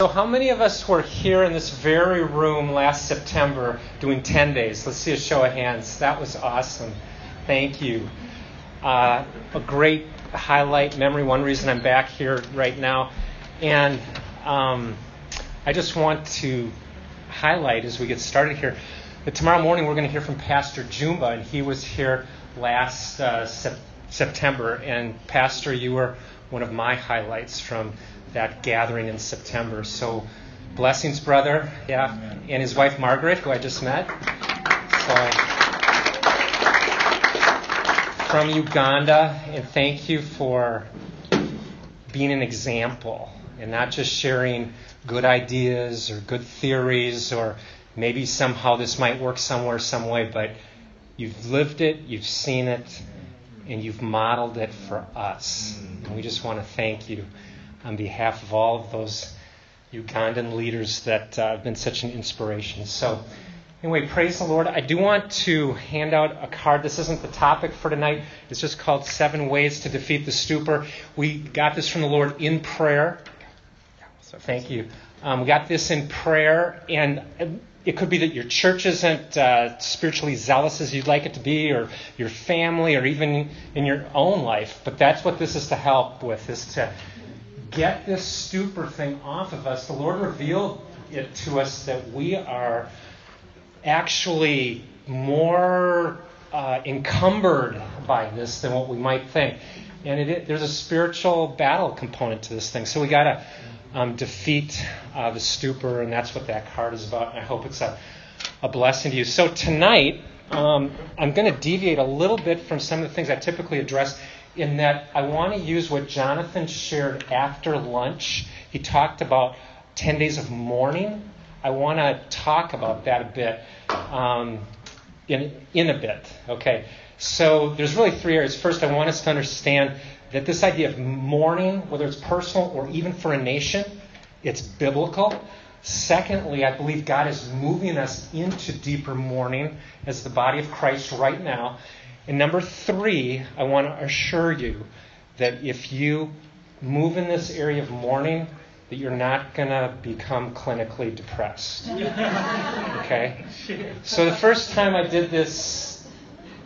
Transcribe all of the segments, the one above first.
So, how many of us were here in this very room last September doing 10 days? Let's see a show of hands. That was awesome. Thank you. Uh, a great highlight memory. One reason I'm back here right now. And um, I just want to highlight as we get started here that tomorrow morning we're going to hear from Pastor Jumba, and he was here last uh, sep- September. And, Pastor, you were one of my highlights from that gathering in September. So, blessings, brother. Yeah. Amen. And his wife, Margaret, who I just met. So, from Uganda, and thank you for being an example and not just sharing good ideas or good theories or maybe somehow this might work somewhere, some way, but you've lived it, you've seen it, and you've modeled it for us. Mm-hmm. And we just want to thank you on behalf of all of those Ugandan leaders that uh, have been such an inspiration. So, anyway, praise the Lord. I do want to hand out a card. This isn't the topic for tonight, it's just called Seven Ways to Defeat the Stupor. We got this from the Lord in prayer. Thank you. Um, we got this in prayer, and it could be that your church isn't uh, spiritually zealous as you'd like it to be, or your family, or even in your own life. But that's what this is to help with: is to get this stupor thing off of us, the Lord revealed it to us that we are actually more uh, encumbered by this than what we might think. And it, there's a spiritual battle component to this thing. So we got to um, defeat uh, the stupor, and that's what that card is about. And I hope it's a, a blessing to you. So tonight, um, I'm going to deviate a little bit from some of the things I typically address in that I want to use what Jonathan shared after lunch. He talked about 10 days of mourning. I want to talk about that a bit um, in, in a bit. Okay. So there's really three areas. First, I want us to understand that this idea of mourning, whether it's personal or even for a nation, it's biblical. Secondly, I believe God is moving us into deeper mourning as the body of Christ right now. And number three, I want to assure you that if you move in this area of mourning, that you're not going to become clinically depressed. Okay? So the first time I did this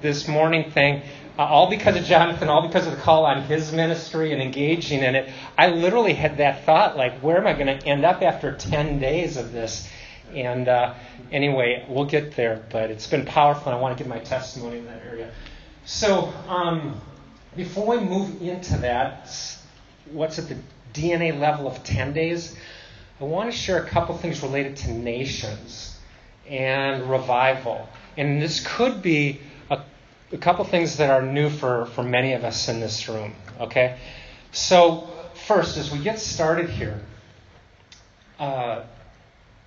this mourning thing, uh, all because of Jonathan, all because of the call on his ministry and engaging in it, I literally had that thought like, where am I going to end up after 10 days of this? And uh, anyway, we'll get there, but it's been powerful, and I want to give my testimony in that area. So, um, before we move into that, what's at the DNA level of 10 days, I want to share a couple things related to nations and revival. And this could be a, a couple things that are new for, for many of us in this room. Okay? So, first, as we get started here, uh,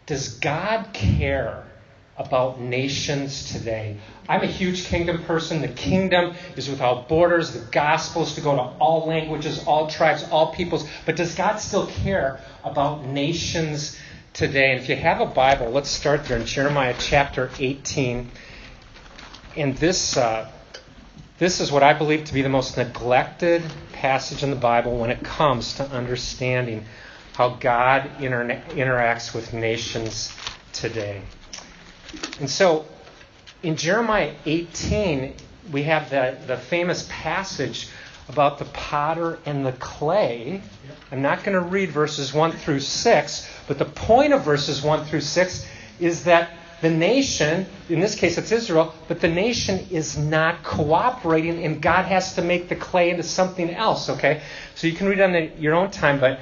does God care about nations today. I'm a huge kingdom person. The kingdom is without borders. The gospel is to go to all languages, all tribes, all peoples. But does God still care about nations today? And if you have a Bible, let's start there in Jeremiah chapter 18. And this, uh, this is what I believe to be the most neglected passage in the Bible when it comes to understanding how God inter- interacts with nations today. And so in Jeremiah 18, we have the, the famous passage about the potter and the clay. I'm not going to read verses 1 through 6, but the point of verses 1 through 6 is that the nation, in this case it's Israel, but the nation is not cooperating, and God has to make the clay into something else, okay? So you can read on the, your own time, but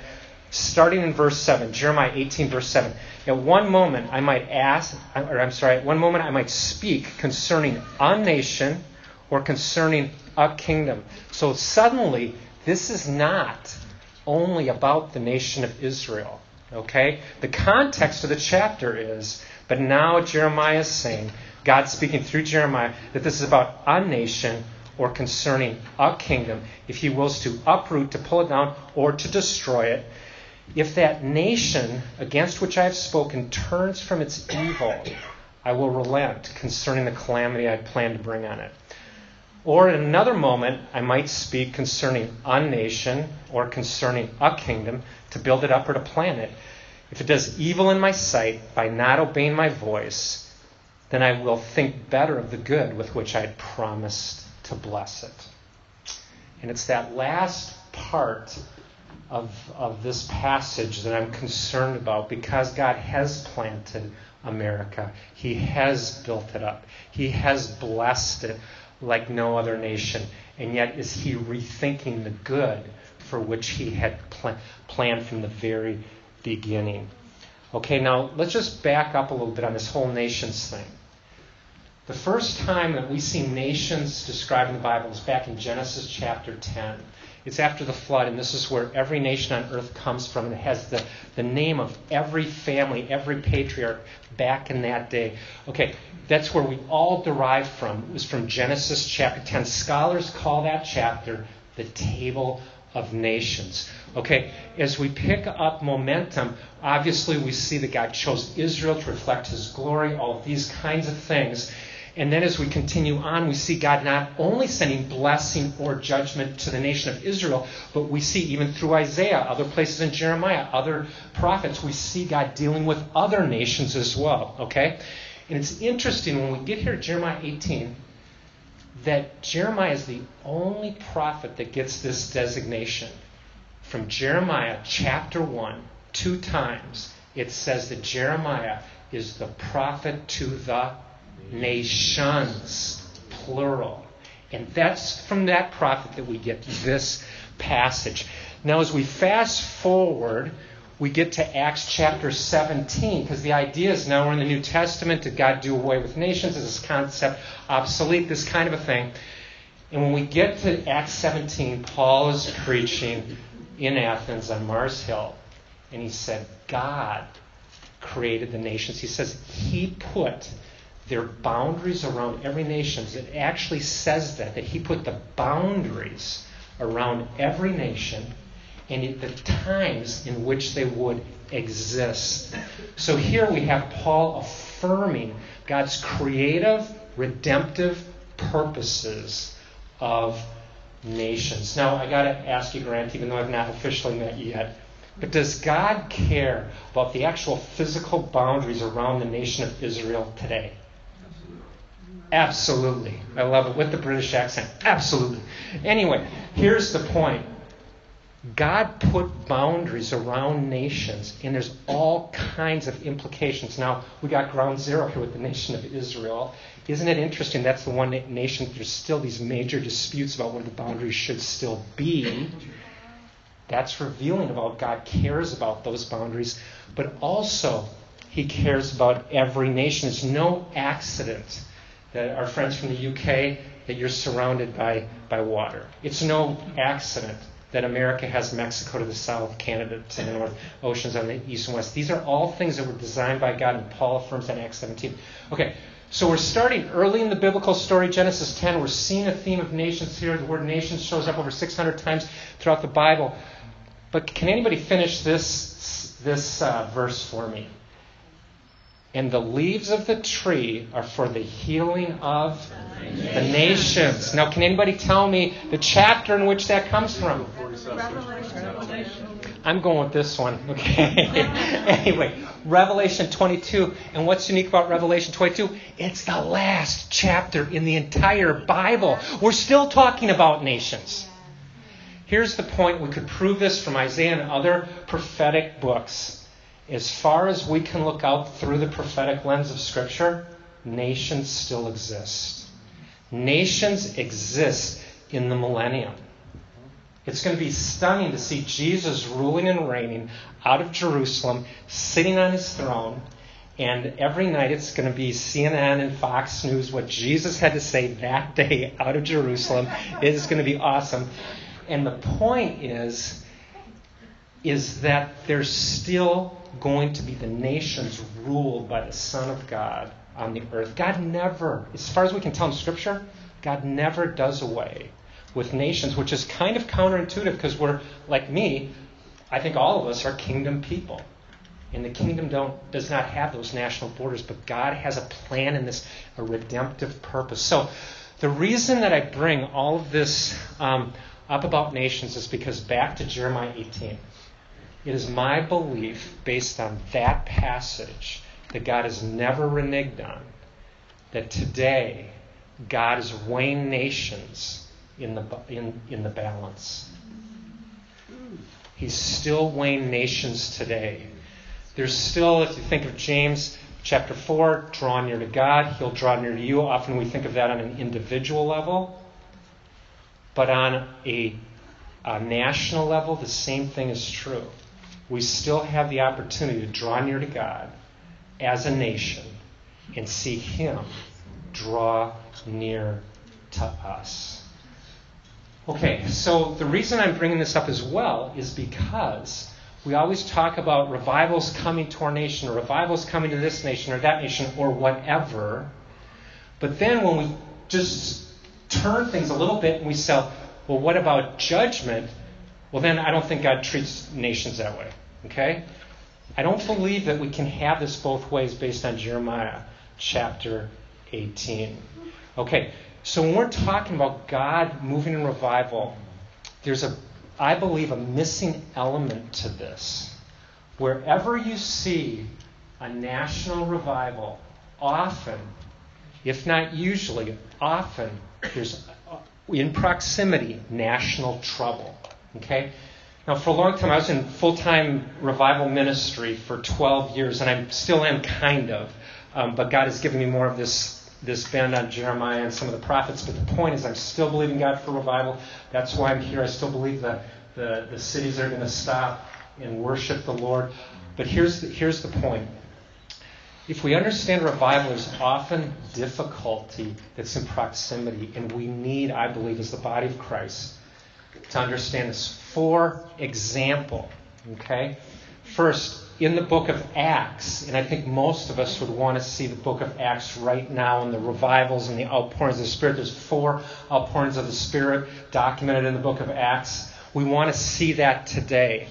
starting in verse 7, Jeremiah 18, verse 7. At one moment I might ask, or I'm sorry, at one moment I might speak concerning a nation or concerning a kingdom. So suddenly, this is not only about the nation of Israel. Okay? The context of the chapter is, but now Jeremiah is saying, God speaking through Jeremiah, that this is about a nation or concerning a kingdom, if he wills to uproot, to pull it down, or to destroy it. If that nation against which I have spoken turns from its evil, I will relent concerning the calamity I plan to bring on it. Or in another moment, I might speak concerning a nation or concerning a kingdom to build it up or to plan it. If it does evil in my sight by not obeying my voice, then I will think better of the good with which I had promised to bless it. And it's that last part of, of this passage that I'm concerned about because God has planted America. He has built it up. He has blessed it like no other nation. And yet, is He rethinking the good for which He had pl- planned from the very beginning? Okay, now let's just back up a little bit on this whole nations thing. The first time that we see nations described in the Bible is back in Genesis chapter 10. It's after the flood, and this is where every nation on earth comes from, and it has the, the name of every family, every patriarch back in that day. Okay, that's where we all derive from. It was from Genesis chapter 10. Scholars call that chapter the Table of Nations. Okay, as we pick up momentum, obviously we see that God chose Israel to reflect his glory, all these kinds of things. And then as we continue on, we see God not only sending blessing or judgment to the nation of Israel, but we see even through Isaiah, other places in Jeremiah, other prophets, we see God dealing with other nations as well. Okay? And it's interesting when we get here to Jeremiah 18 that Jeremiah is the only prophet that gets this designation. From Jeremiah chapter 1, two times, it says that Jeremiah is the prophet to the nations, plural. And that's from that prophet that we get this passage. Now, as we fast forward, we get to Acts chapter 17, because the idea is now we're in the New Testament. Did God do away with nations? Is this concept obsolete? This kind of a thing. And when we get to Acts 17, Paul is preaching in Athens on Mars Hill. And he said, God created the nations. He says he put their boundaries around every nation. It actually says that, that he put the boundaries around every nation and the times in which they would exist. So here we have Paul affirming God's creative, redemptive purposes of nations. Now, I got to ask you, Grant, even though I've not officially met you yet, but does God care about the actual physical boundaries around the nation of Israel today? Absolutely. I love it with the British accent. Absolutely. Anyway, here's the point God put boundaries around nations, and there's all kinds of implications. Now, we got ground zero here with the nation of Israel. Isn't it interesting? That's the one nation, there's still these major disputes about where the boundaries should still be. That's revealing about God cares about those boundaries, but also He cares about every nation. It's no accident that our friends from the UK that you're surrounded by, by water. It's no accident that America has Mexico to the south, Canada to the north, oceans on the east and west. These are all things that were designed by God, and Paul affirms that in Acts 17. Okay, so we're starting early in the biblical story, Genesis 10. We're seeing a theme of nations here. The word nations shows up over 600 times throughout the Bible. But can anybody finish this, this uh, verse for me? And the leaves of the tree are for the healing of the nations. Now, can anybody tell me the chapter in which that comes from? I'm going with this one. Okay. anyway, Revelation 22. And what's unique about Revelation 22? It's the last chapter in the entire Bible. We're still talking about nations. Here's the point we could prove this from Isaiah and other prophetic books as far as we can look out through the prophetic lens of Scripture, nations still exist. Nations exist in the millennium. It's going to be stunning to see Jesus ruling and reigning out of Jerusalem, sitting on his throne. And every night it's going to be CNN and Fox News what Jesus had to say that day out of Jerusalem. It is going to be awesome. And the point is, is that there's still going to be the nations ruled by the Son of God on the earth. God never, as far as we can tell in Scripture, God never does away with nations, which is kind of counterintuitive because we're, like me, I think all of us are kingdom people. And the kingdom don't, does not have those national borders, but God has a plan in this, a redemptive purpose. So the reason that I bring all of this um, up about nations is because back to Jeremiah 18 It is my belief, based on that passage, that God has never reneged on, that today God is weighing nations in the, in, in the balance. He's still weighing nations today. There's still, if you think of James chapter 4, draw near to God, he'll draw near to you. Often we think of that on an individual level. But on a, a national level, the same thing is true. We still have the opportunity to draw near to God as a nation and see Him draw near to us. Okay, so the reason I'm bringing this up as well is because we always talk about revivals coming to our nation, or revivals coming to this nation, or that nation, or whatever. But then when we just turn things a little bit and we say, well, what about judgment? Well, then I don't think God treats nations that way. Okay? I don't believe that we can have this both ways based on Jeremiah chapter 18. Okay, so when we're talking about God moving in revival, there's a, I believe, a missing element to this. Wherever you see a national revival, often, if not usually, often, there's uh, in proximity national trouble. Okay? Now, for a long time, I was in full time revival ministry for 12 years, and I still am kind of. Um, but God has given me more of this this bend on Jeremiah and some of the prophets. But the point is, I'm still believing God for revival. That's why I'm here. I still believe that the, the cities are going to stop and worship the Lord. But here's the, here's the point. If we understand revival, there's often difficulty that's in proximity, and we need, I believe, as the body of Christ, to understand this. For example, okay? First, in the book of Acts, and I think most of us would want to see the book of Acts right now and the revivals and the outpourings of the Spirit. There's four outpourings of the Spirit documented in the book of Acts. We want to see that today.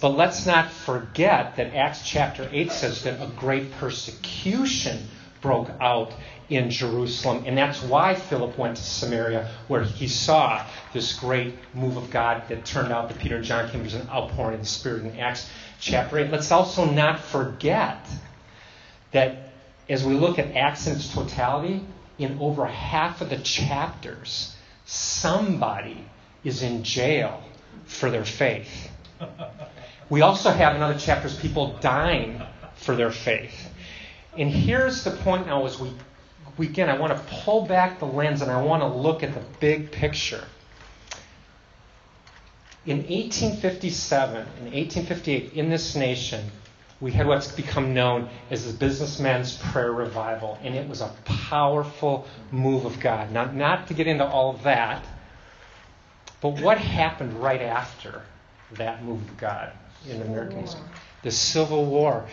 But let's not forget that Acts chapter 8 says that a great persecution broke out in Jerusalem. And that's why Philip went to Samaria, where he saw this great move of God that turned out that Peter and John came. as an outpouring of the Spirit in Acts chapter 8. Let's also not forget that as we look at Acts in its totality, in over half of the chapters, somebody is in jail for their faith. We also have in other chapters people dying for their faith. And here's the point now as we, we again, I want to pull back the lens and I want to look at the big picture. In 1857 and 1858, in this nation, we had what's become known as the businessman's Prayer Revival, and it was a powerful move of God. Not, not to get into all of that, but what happened right after that move of God in the American history? The Civil War.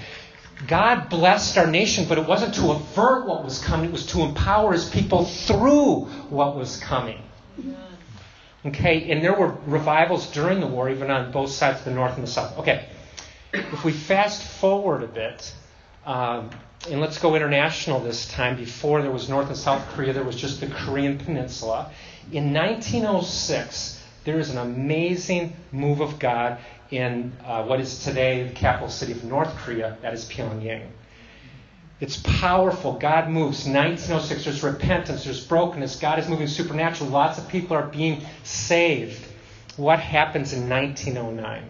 God blessed our nation, but it wasn't to avert what was coming, it was to empower his people through what was coming. Okay, and there were revivals during the war, even on both sides, of the north and the south. Okay, if we fast forward a bit, um, and let's go international this time. Before there was North and South Korea, there was just the Korean Peninsula. In 1906, there is an amazing move of God in uh, what is today the capital city of North Korea, that is Pyongyang. It's powerful. God moves. 1906, there's repentance, there's brokenness. God is moving supernaturally. Lots of people are being saved. What happens in 1909?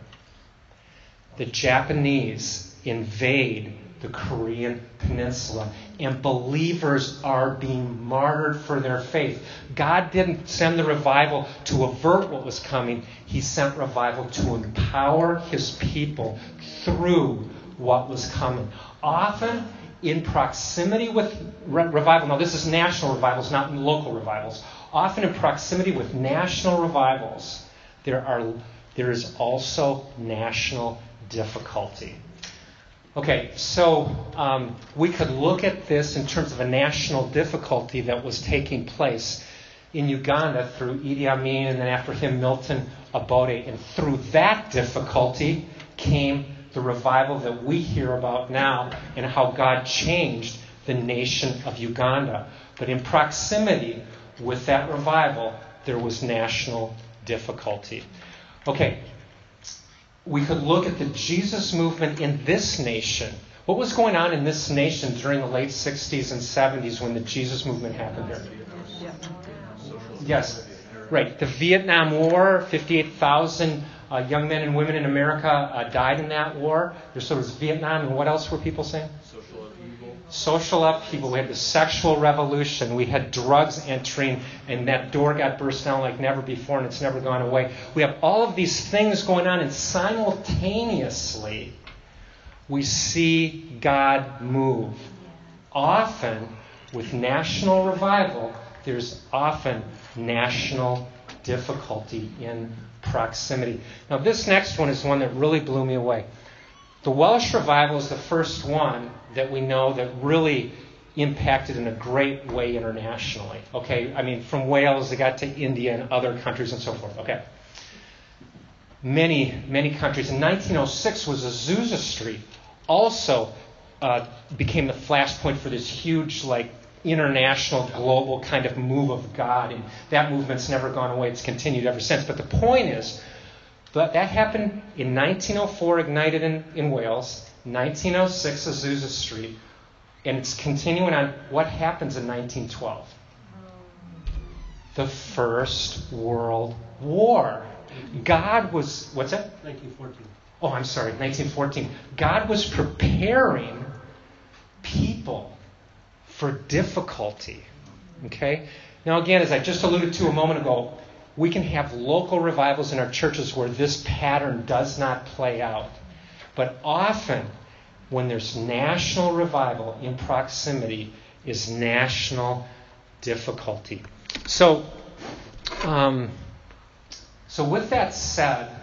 The Japanese invade the Korean Peninsula, and believers are being martyred for their faith. God didn't send the revival to avert what was coming, He sent revival to empower His people through what was coming. Often, in proximity with re- revival. Now, this is national revivals, not local revivals. Often, in proximity with national revivals, there, are, there is also national difficulty. Okay, so um, we could look at this in terms of a national difficulty that was taking place in Uganda through Idi Amin and then after him Milton Obote. And through that difficulty came the revival that we hear about now and how God changed the nation of Uganda. But in proximity with that revival, there was national difficulty. Okay, we could look at the Jesus movement in this nation. What was going on in this nation during the late 60s and 70s when the Jesus movement happened there? Yes, right. The Vietnam War, 58,000 uh, young men and women in America uh, died in that war. So there was Vietnam, and what else were people saying? Social. Social upheaval. We had the sexual revolution. We had drugs entering, and that door got burst down like never before, and it's never gone away. We have all of these things going on, and simultaneously, we see God move. Often, with national revival, there's often national difficulty in proximity. Now, this next one is one that really blew me away. The Welsh revival is the first one that we know that really impacted in a great way internationally. Okay, I mean, from Wales, they got to India and other countries and so forth. Okay. Many, many countries. In 1906 was Azusa Street, also uh, became the flashpoint for this huge, like, international, global kind of move of God. And that movement's never gone away. It's continued ever since. But the point is, that, that happened in 1904, ignited in, in Wales, 1906, Azusa Street, and it's continuing on. What happens in 1912? The First World War. God was, what's that? 1914. Oh, I'm sorry, 1914. God was preparing people for difficulty. Okay? Now, again, as I just alluded to a moment ago, we can have local revivals in our churches where this pattern does not play out. But often, when there's national revival in proximity, is national difficulty. So, um, so with that said,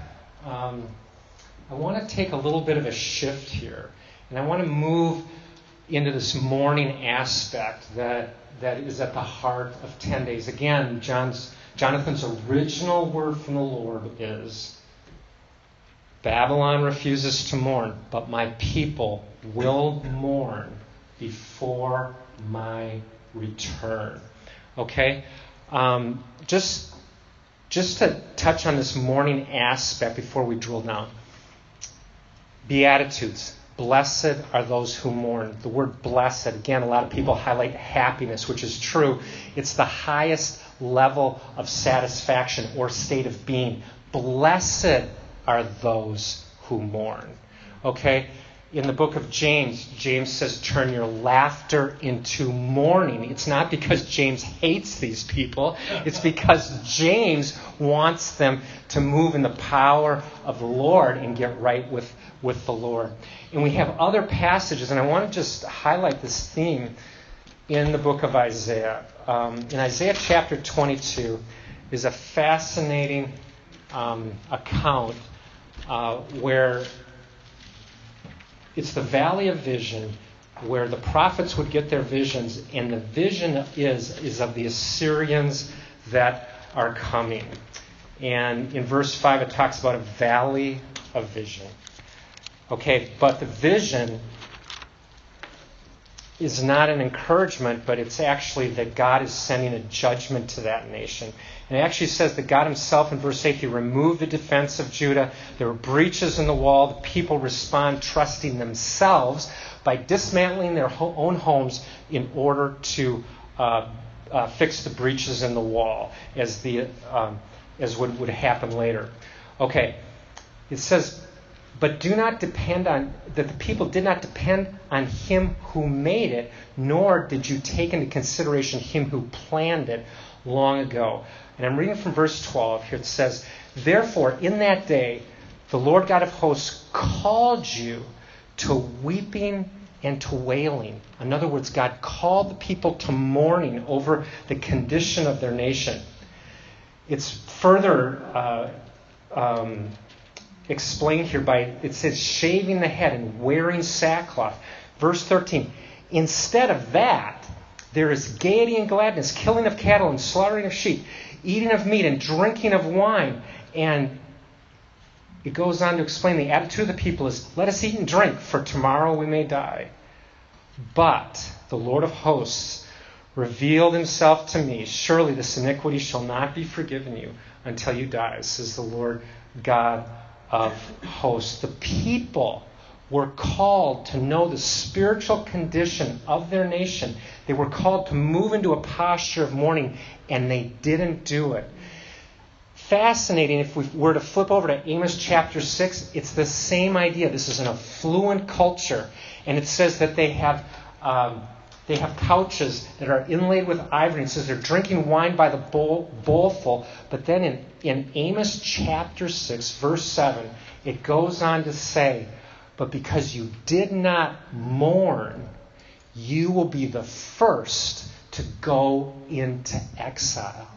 um, I want to take a little bit of a shift here, and I want to move into this mourning aspect that, that is at the heart of 10 days. Again, John's, Jonathan's original word from the Lord is Babylon refuses to mourn, but my people will mourn before my return. Okay? Um, just, just to touch on this mourning aspect before we drill down. Beatitudes. Blessed are those who mourn. The word blessed, again, a lot of people highlight happiness, which is true. It's the highest level of satisfaction or state of being. Blessed are those who mourn. Okay? in the book of James, James says, turn your laughter into mourning. It's not because James hates these people, it's because James wants them to move in the power of the Lord and get right with, with the Lord. And we have other passages, and I want to just highlight this theme in the book of Isaiah. Um, in Isaiah chapter 22 is a fascinating um, account uh, where it's the valley of vision where the prophets would get their visions, and the vision is, is of the Assyrians that are coming. And in verse 5, it talks about a valley of vision. Okay, but the vision is not an encouragement, but it's actually that God is sending a judgment to that nation. And it actually says that God Himself in verse 8, He removed the defense of Judah. There were breaches in the wall. The people respond trusting themselves by dismantling their own homes in order to uh, uh, fix the breaches in the wall, as, the, um, as would, would happen later. Okay, it says, but do not depend on that the people did not depend on him who made it nor did you take into consideration him who planned it long ago. And i'm reading from verse 12 here. It says therefore in that day the lord god of hosts called you to weeping and to wailing. In other words god called the people to mourning over the condition of their nation. It's further uh, um, explained here by it says shaving the head and wearing sackcloth. Verse 13. Instead of that, there is gaiety and gladness, killing of cattle and slaughtering of sheep, eating of meat and drinking of wine. And it goes on to explain the attitude of the people is let us eat and drink, for tomorrow we may die. But the Lord of hosts revealed himself to me. Surely this iniquity shall not be forgiven you until you die, says the Lord God of hosts. The people were called to know the spiritual condition of their nation. They were called to move into a posture of mourning, and they didn't do it. Fascinating, if we were to flip over to Amos chapter 6, it's the same idea. This is an affluent culture, and it says that they have. Um, they have couches that are inlaid with ivory. And says they're drinking wine by the bowl, bowlful. But then in, in Amos chapter 6, verse 7, it goes on to say, But because you did not mourn, you will be the first to go into exile.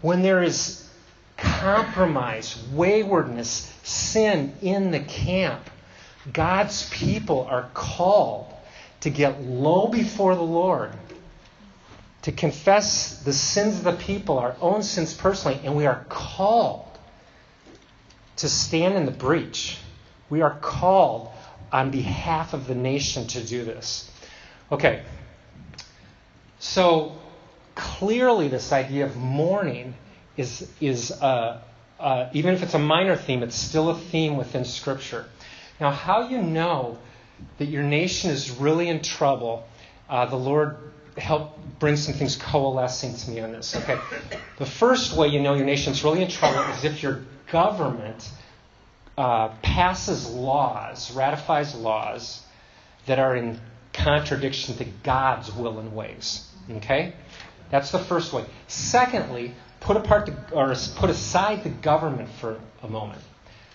When there is compromise, waywardness, sin in the camp, God's people are called to get low before the Lord, to confess the sins of the people, our own sins personally, and we are called to stand in the breach. We are called on behalf of the nation to do this. Okay, so clearly, this idea of mourning is, is uh, uh, even if it's a minor theme, it's still a theme within Scripture. Now, how you know that your nation is really in trouble, uh, the Lord helped bring some things coalescing to me on this. Okay, the first way you know your nation's really in trouble is if your government uh, passes laws, ratifies laws that are in contradiction to God's will and ways. Okay, that's the first way. Secondly, put apart the, or put aside the government for a moment.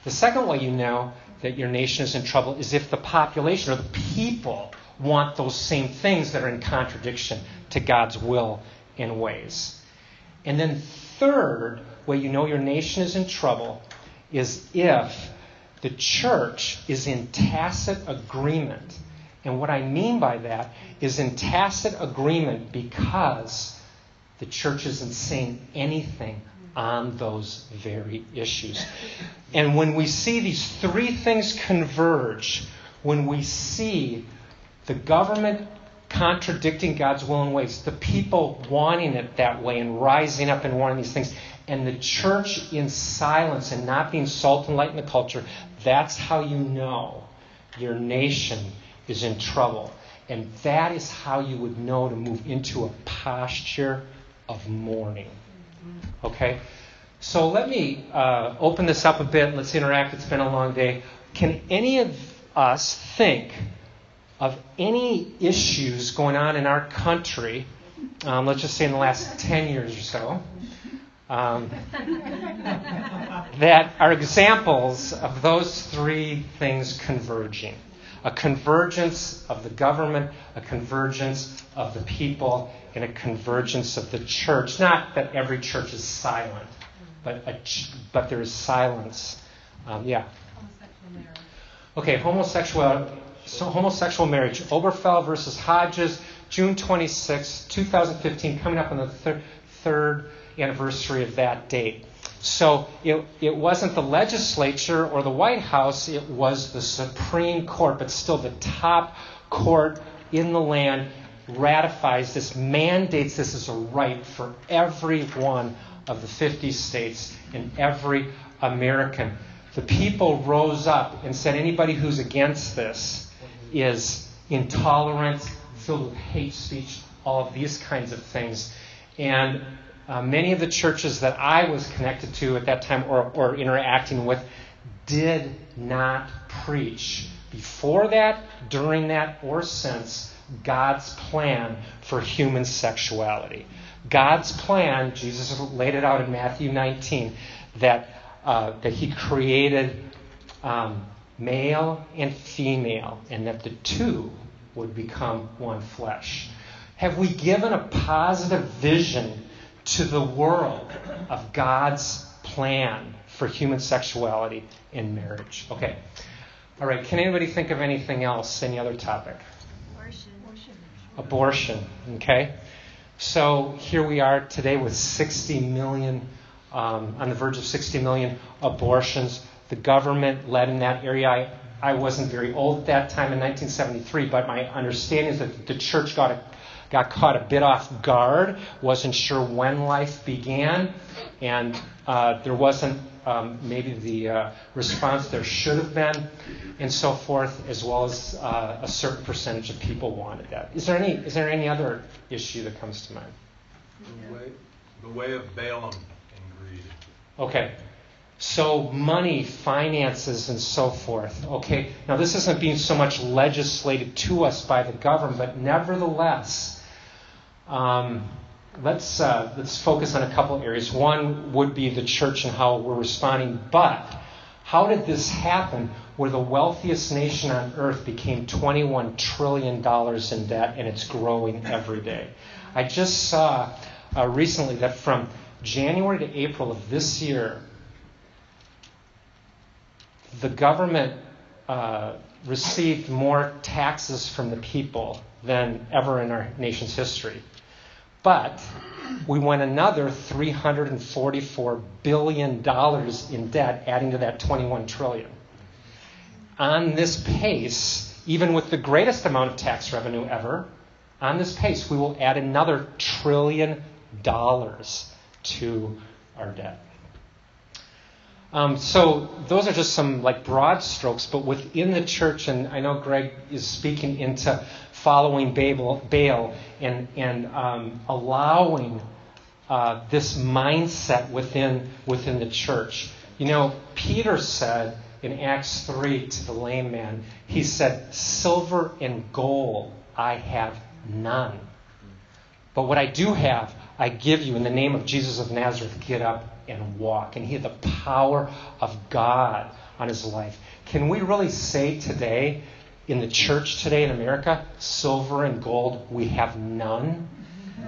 The second way you know that your nation is in trouble is if the population or the people want those same things that are in contradiction to God's will and ways. And then, third way you know your nation is in trouble is if the church is in tacit agreement. And what I mean by that is in tacit agreement because the church isn't saying anything on those very issues. And when we see these three things converge, when we see the government contradicting God's will and ways, the people wanting it that way and rising up and wanting these things, and the church in silence and not being salt and light in the culture, that's how you know your nation is in trouble. And that is how you would know to move into a posture of mourning. Okay? So let me uh, open this up a bit. Let's interact. It's been a long day. Can any of us think of any issues going on in our country, um, let's just say in the last 10 years or so, um, that are examples of those three things converging? A convergence of the government, a convergence of the people, and a convergence of the church. Not that every church is silent, but, a, but there is silence. Um, yeah. Okay, homosexual, so homosexual marriage. Obergefell versus Hodges, June 26, 2015, coming up on the thir- third anniversary of that date. So it, it wasn't the legislature or the White House, it was the Supreme Court, but still the top court in the land ratifies this, mandates this as a right for every one of the 50 states and every American. The people rose up and said anybody who's against this is intolerant, filled with hate speech, all of these kinds of things. And uh, many of the churches that I was connected to at that time or, or interacting with did not preach before that, during that, or since God's plan for human sexuality. God's plan, Jesus laid it out in Matthew 19, that, uh, that He created um, male and female, and that the two would become one flesh. Have we given a positive vision to the world of God's plan for human sexuality in marriage? Okay. All right. Can anybody think of anything else? Any other topic? Abortion. Okay. So here we are today with 60 million, um, on the verge of 60 million abortions. The government led in that area. I, I wasn't very old at that time in 1973, but my understanding is that the church got, a, got caught a bit off guard, wasn't sure when life began, and uh, there wasn't um, maybe the uh, response there should have been, and so forth, as well as uh, a certain percentage of people wanted that. Is there any is there any other issue that comes to mind? The way, the way of Balaam and greed. Okay. So, money, finances, and so forth. Okay. Now, this isn't being so much legislated to us by the government, but nevertheless, um, let's uh, let's focus on a couple areas. One would be the church and how we're responding. But how did this happen? Where the wealthiest nation on earth became 21 trillion dollars in debt, and it's growing every day. I just saw uh, recently that from January to April of this year, the government uh, received more taxes from the people than ever in our nation's history. But we went another $344 billion in debt, adding to that 21 trillion. On this pace, even with the greatest amount of tax revenue ever, on this pace, we will add another trillion dollars to our debt. Um, so those are just some like broad strokes, but within the church, and I know Greg is speaking into following Babel, Baal and and um, allowing uh, this mindset within within the church. You know, Peter said in Acts three to the lame man, he said, "Silver and gold I have none, but what I do have, I give you in the name of Jesus of Nazareth. Get up and walk. And he had the power of God on his life. Can we really say today, in the church today in America, silver and gold, we have none?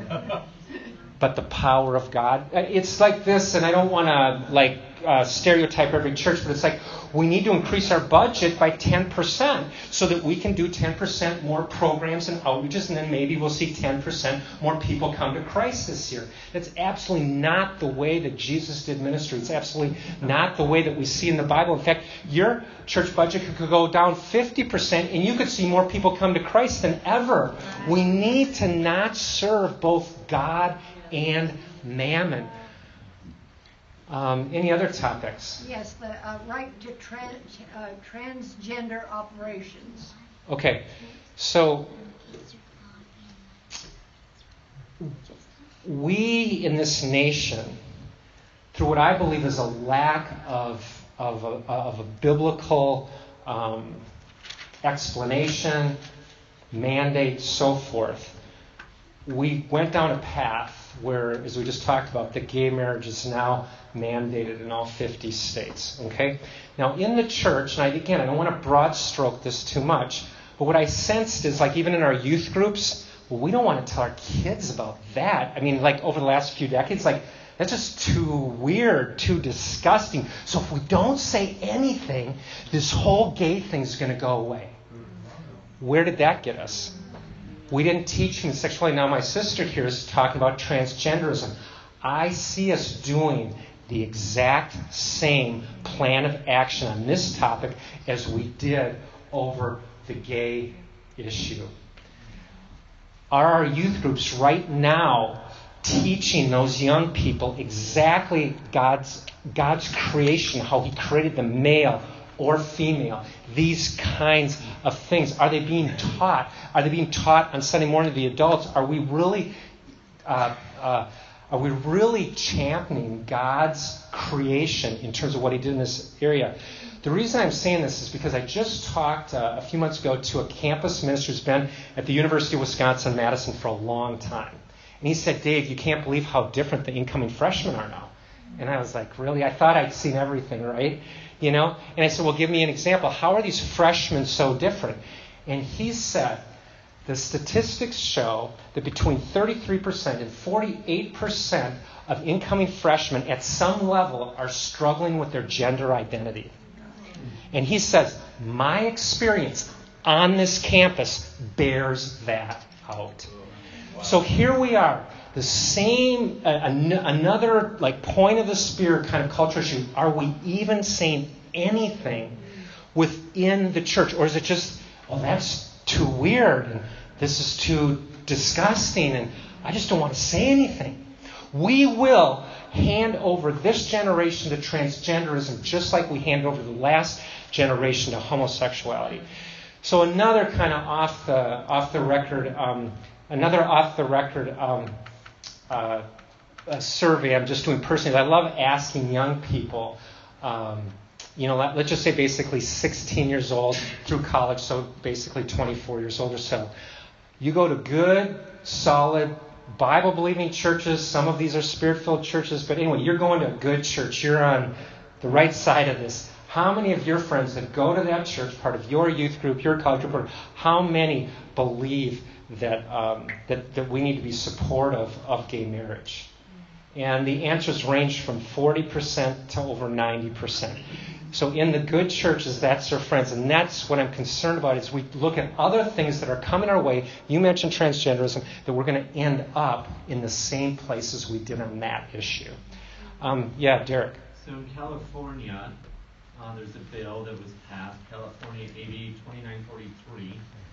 but the power of God. It's like this, and I don't want to like uh, stereotype every church, but it's like we need to increase our budget by 10% so that we can do 10% more programs and outreaches, and then maybe we'll see 10% more people come to Christ this year. That's absolutely not the way that Jesus did ministry. It's absolutely not the way that we see in the Bible. In fact, your church budget could go down 50%, and you could see more people come to Christ than ever. We need to not serve both God and mammon. Um, any other topics? Yes, the uh, right to trans, uh, transgender operations. Okay, so we in this nation, through what I believe is a lack of, of, a, of a biblical um, explanation, mandate, so forth, we went down a path where, as we just talked about, the gay marriage is now mandated in all 50 states. Okay? Now, in the church, and I, again, I don't want to broad stroke this too much, but what I sensed is like even in our youth groups, well, we don't want to tell our kids about that. I mean, like over the last few decades, like that's just too weird, too disgusting. So if we don't say anything, this whole gay thing is going to go away. Mm-hmm. Where did that get us? We didn't teach him sexuality. Now my sister here is talking about transgenderism. I see us doing the exact same plan of action on this topic as we did over the gay issue. Are our youth groups right now teaching those young people exactly God's, God's creation, how He created the male or female, these kinds of things? Are they being taught? Are they being taught on Sunday morning to the adults? Are we really uh, uh, are we really championing God's creation in terms of what He did in this area? The reason I'm saying this is because I just talked uh, a few months ago to a campus minister who's been at the University of Wisconsin Madison for a long time. And he said, Dave, you can't believe how different the incoming freshmen are now. And I was like, really? I thought I'd seen everything, right? You know? And I said, well, give me an example. How are these freshmen so different? And he said, the statistics show that between 33% and 48% of incoming freshmen at some level are struggling with their gender identity. And he says, My experience on this campus bears that out. So here we are, the same, uh, an- another like point of the spear kind of culture issue. Are we even saying anything within the church? Or is it just, oh, that's too weird and this is too disgusting and I just don't want to say anything. We will hand over this generation to transgenderism just like we hand over the last generation to homosexuality. So another kind of off the off the record, um, another off the record um, uh, survey I'm just doing personally. I love asking young people. Um, you know, let, us just say basically 16 years old through college, so basically 24 years old or so. You go to good, solid, Bible believing churches. Some of these are spirit filled churches, but anyway, you're going to a good church. You're on the right side of this. How many of your friends that go to that church, part of your youth group, your college group, how many believe that, um, that, that we need to be supportive of gay marriage? And the answers range from 40% to over 90%. So in the good churches, that's their friends. And that's what I'm concerned about is we look at other things that are coming our way. You mentioned transgenderism, that we're going to end up in the same places we did on that issue. Um, yeah, Derek. So in California, uh, there's a bill that was passed, California AB 2943, uh,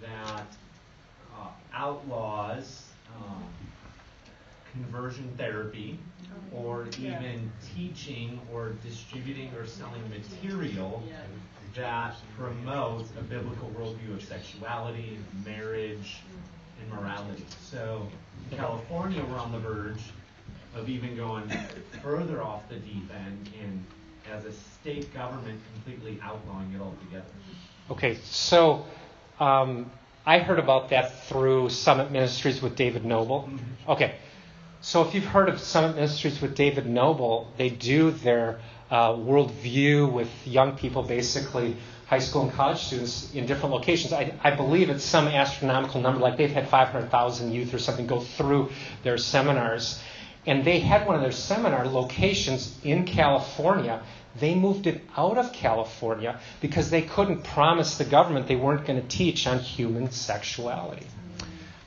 that uh, outlaws um, conversion therapy or even teaching or distributing or selling material that promotes a biblical worldview of sexuality, marriage, and morality. So in California, we're on the verge of even going further off the deep end and as a state government completely outlawing it altogether. Okay, so um, I heard about that through Summit Ministries with David Noebel. Mm-hmm. Okay, so, if you've heard of Summit Ministries with David Noebel, they do their uh, worldview with young people, basically high school and college students in different locations. I, I believe it's some astronomical number, like they've had 500,000 youth or something go through their seminars. And they had one of their seminar locations in California. They moved it out of California because they couldn't promise the government they weren't going to teach on human sexuality.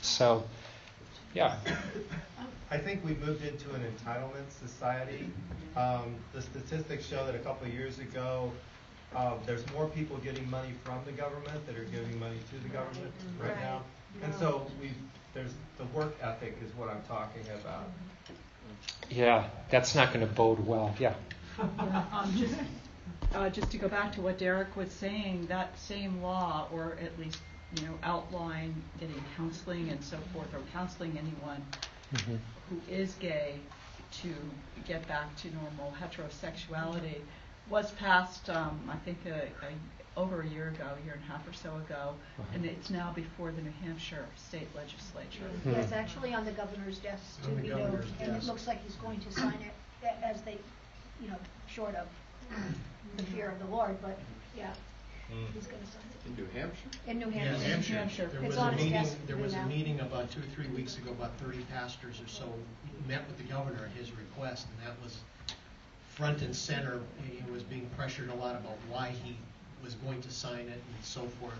So, yeah. I think we moved into an entitlement society. Um, the statistics show that a couple of years ago, uh, there's more people getting money from the government that are giving money to the government right, right. now. And so we there's the work ethic is what I'm talking about. Yeah, that's not going to bode well. Yeah. Yeah um, just, uh, just to go back to what Derek was saying, that same law, or at least you know, outline getting counseling and so forth, or counseling anyone mm-hmm. who is gay to get back to normal heterosexuality was passed, um, I think, a, a, over a year ago, a year and a half or so ago, uh-huh. and it's now before the New Hampshire state legislature. Mm-hmm. Yes, actually on the governor's desk, too, you know, and it looks like he's going to sign it as they, you know, short of the fear of the Lord, but yeah, mm. he's going to sign it. In New Hampshire? In New Yeah, Hampshire. Hampshire. Hampshire. There It's was a meeting, there was a meeting about two, or three weeks ago, about thirty pastors or so met with the governor at his request, and that was front and center. He was being pressured a lot about why he was going to sign it and so forth.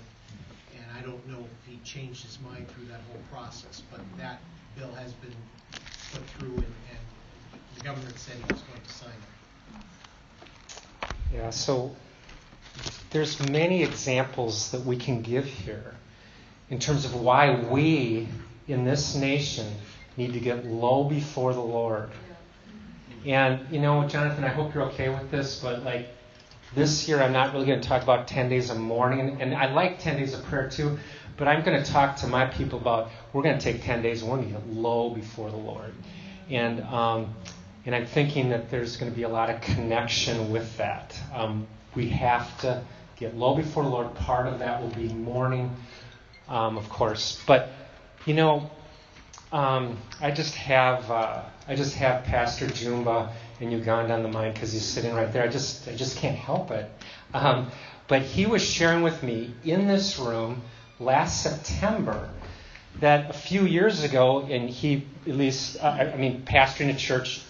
And I don't know if he changed his mind through that whole process, but that bill has been put through and, and the governor said he was going to sign it. Yeah, so there's many examples that we can give here in terms of why we in this nation need to get low before the Lord. And you know, Jonathan, I hope you're okay with this, but like this year, I'm not really going to talk about 10 days of mourning, and I like 10 days of prayer too. But I'm going to talk to my people about we're going to take 10 days and we're going to get low before the Lord. And um, and I'm thinking that there's going to be a lot of connection with that. Um, we have to get low before the Lord. Part of that will be mourning, um, of course. But you know, um, I just have uh, I just have Pastor Jumba in Uganda on the mind because he's sitting right there. I just I just can't help it. Um, but he was sharing with me in this room last September that a few years ago, and he at least uh, I mean pastoring a church,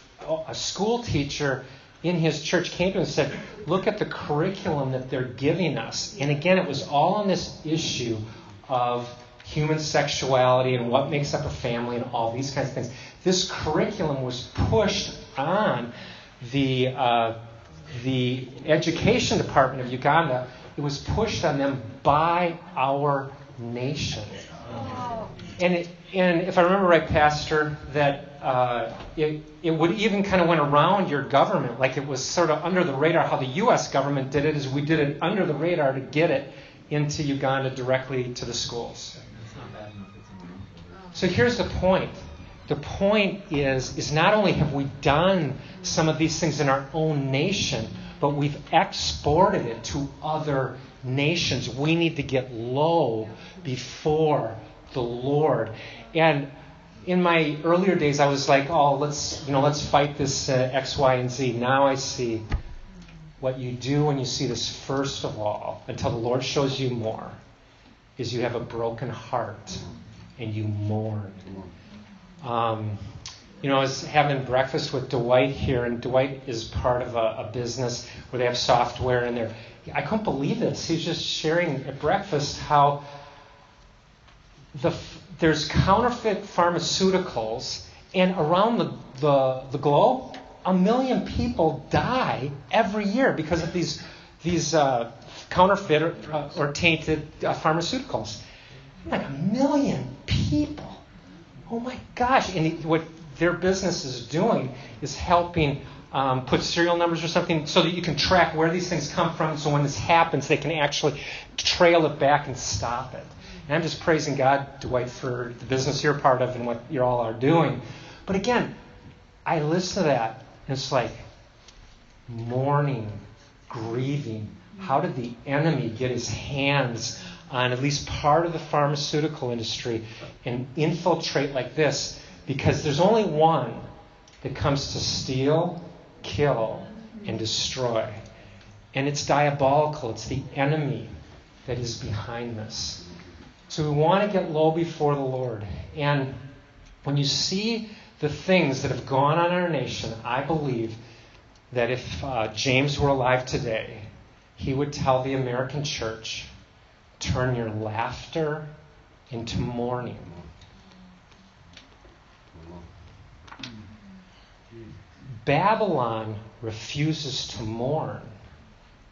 a school teacher in his church came to him and said, Look at the curriculum that they're giving us. And again, it was all on this issue of human sexuality and what makes up a family and all these kinds of things. This curriculum was pushed on the, uh, the education department of Uganda. It was pushed on them by our nation. And, it, and if I remember right, Pastor, that uh, it, it would even kind of went around your government, like it was sort of under the radar. How the U.S. government did it is we did it under the radar to get it into Uganda directly to the schools. So here's the point. The point is, is not only have we done some of these things in our own nation, but we've exported it to other nations. We need to get low before the Lord. And in my earlier days, I was like, oh, let's, you know, let's fight this uh, X, Y, and Z. Now I see what you do when you see this, first of all, until the Lord shows you more, is you have a broken heart and you mourn. Um, you know, I was having breakfast with Dwight here, and Dwight is part of a, a business where they have software in there. I couldn't believe this. He was just sharing at breakfast how the, there's counterfeit pharmaceuticals, and around the, the, the globe, a million people die every year because of these, these uh, counterfeit or, uh, or tainted uh, pharmaceuticals. Like a million people. Oh my gosh. And what their business is doing is helping um, put serial numbers or something so that you can track where these things come from. So when this happens, they can actually trail it back and stop it. And I'm just praising God, Dwight, for the business you're part of and what you all are doing. But again, I listen to that, and it's like mourning, grieving. How did the enemy get his hands on at least part of the pharmaceutical industry and infiltrate like this? Because there's only one that comes to steal, kill, and destroy. And it's diabolical. It's the enemy that is behind this. So we want to get low before the Lord. And when you see the things that have gone on in our nation, I believe that if uh, James were alive today, he would tell the American church turn your laughter into mourning. Babylon refuses to mourn,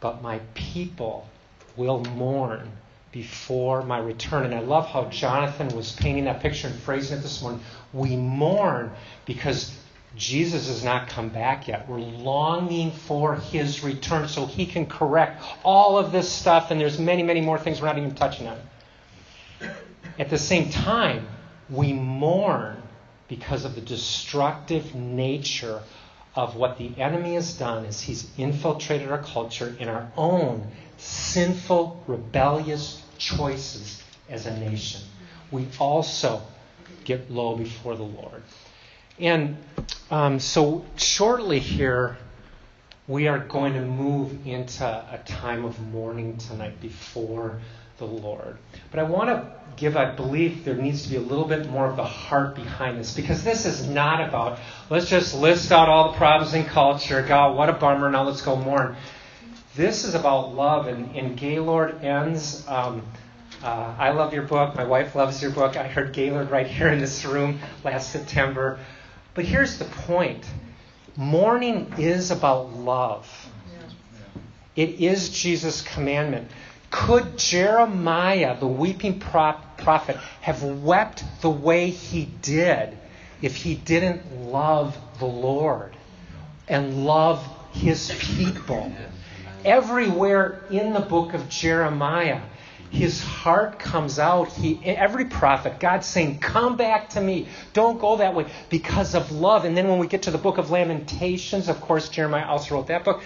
but my people will mourn before my return. And I love how Jonathan was painting that picture and phrasing it this morning. We mourn because Jesus has not come back yet. We're longing for his return so he can correct all of this stuff, and there's many, many more things we're not even touching on. At the same time, we mourn because of the destructive nature of what the enemy has done is he's infiltrated our culture in our own sinful, rebellious choices as a nation. We also get low before the Lord. And um, so, shortly here, we are going to move into a time of mourning tonight before the Lord. But I want to give, I believe there needs to be a little bit more of the heart behind this because this is not about, let's just list out all the problems in culture. God, what a bummer. Now let's go mourn. This is about love, and, and Gaylord Enns. Um, uh, I love your book. My wife loves your book. I heard Gaylord right here in this room last September. But here's the point mourning is about love, it is Jesus' commandment. Could Jeremiah, the weeping prophet, have wept the way he did if he didn't love the Lord and love his people? everywhere in the book of Jeremiah, his heart comes out. He, every prophet, God's saying, Come back to me. Don't go that way because of love. And then when we get to the book of Lamentations, of course, Jeremiah also wrote that book.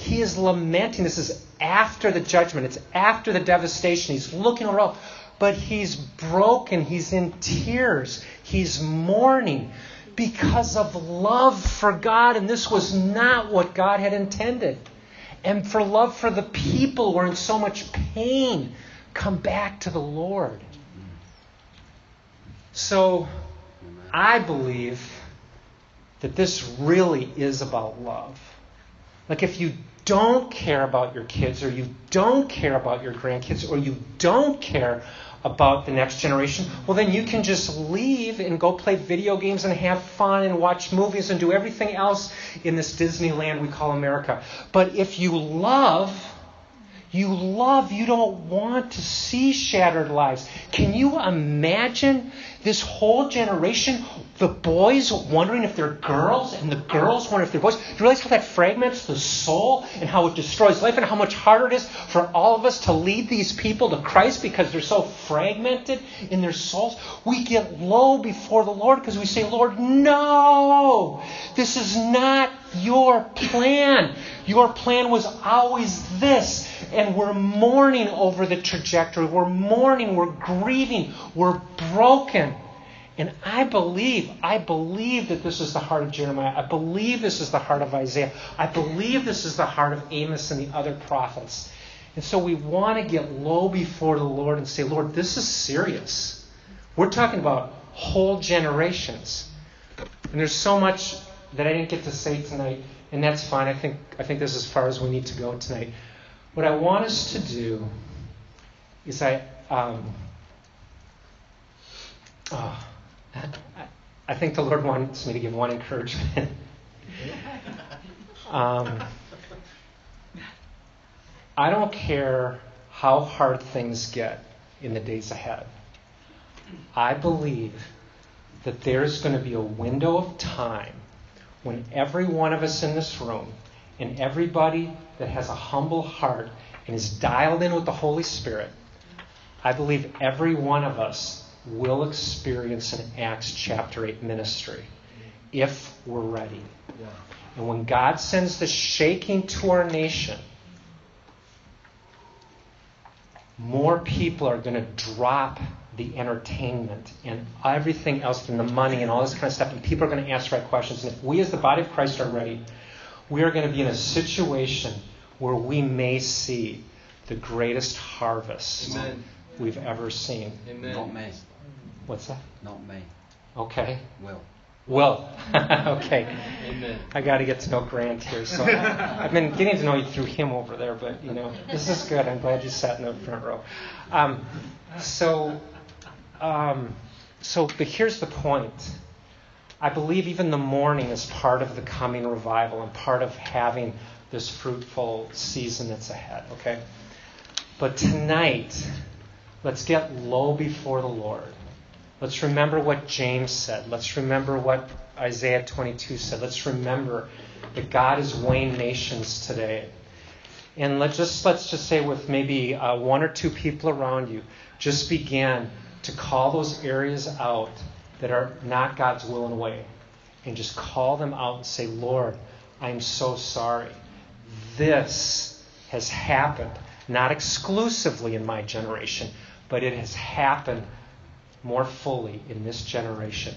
He is lamenting. This is after the judgment, it's after the devastation. He's looking around, but he's broken. He's in tears. He's mourning because of love for God. And this was not what God had intended and for love for the people who are in so much pain, come back to the Lord. So I believe that this really is about love. Like if you don't care about your kids, or you don't care about your grandkids, or you don't care about the next generation, well, then you can just leave and go play video games and have fun and watch movies and do everything else in this Disneyland we call America. But if you love, You love, you don't want to see shattered lives. Can you imagine this whole generation, the boys wondering if they're girls and the girls wondering if they're boys? Do you realize how that fragments the soul and how it destroys life and how much harder it is for all of us to lead these people to Christ because they're so fragmented in their souls? We get low before the Lord because we say, Lord, no, this is not your plan. Your plan was always this. And we're mourning over the trajectory. We're mourning. We're grieving. We're broken. And I believe, I believe that this is the heart of Jeremiah. I believe this is the heart of Isaiah. I believe this is the heart of Amos and the other prophets. And so we want to get low before the Lord and say, Lord, this is serious. We're talking about whole generations. And there's so much that I didn't get to say tonight, and that's fine. I think I think this is as far as we need to go tonight. What I want us to do is I um, oh, I, think the Lord wants me to give one encouragement. um, I don't care how hard things get in the days ahead. I believe that there's going to be a window of time when every one of us in this room and everybody that has a humble heart and is dialed in with the Holy Spirit, I believe every one of us will experience an Acts chapter 8 ministry if we're ready. And when God sends the shaking to our nation, more people are going to drop the entertainment and everything else and the money and all this kind of stuff, and people are going to ask the right questions. And if we, as the body of Christ, are ready, we are going to be in a situation where we may see the greatest harvest Amen. we've ever seen. Amen. Not me. What's that? Not me. Okay. Will. Will. okay. Amen. I got to get to know Grant here. So I've been getting to know you through him over there, but you know, this is good. I'm glad you sat in the front row. Um, so, um, so, but here's the point. I believe even the mourning is part of the coming revival and part of having this fruitful season that's ahead. Okay. But tonight, let's get low before the Lord. Let's remember what James said. Let's remember what Isaiah 22 said. Let's remember that God is weighing nations today. And let's just let's just say with maybe uh, one or two people around you, just begin to call those areas out that are not God's will and way, and just call them out and say, Lord, I'm so sorry. This has happened, not exclusively in my generation, but it has happened more fully in this generation.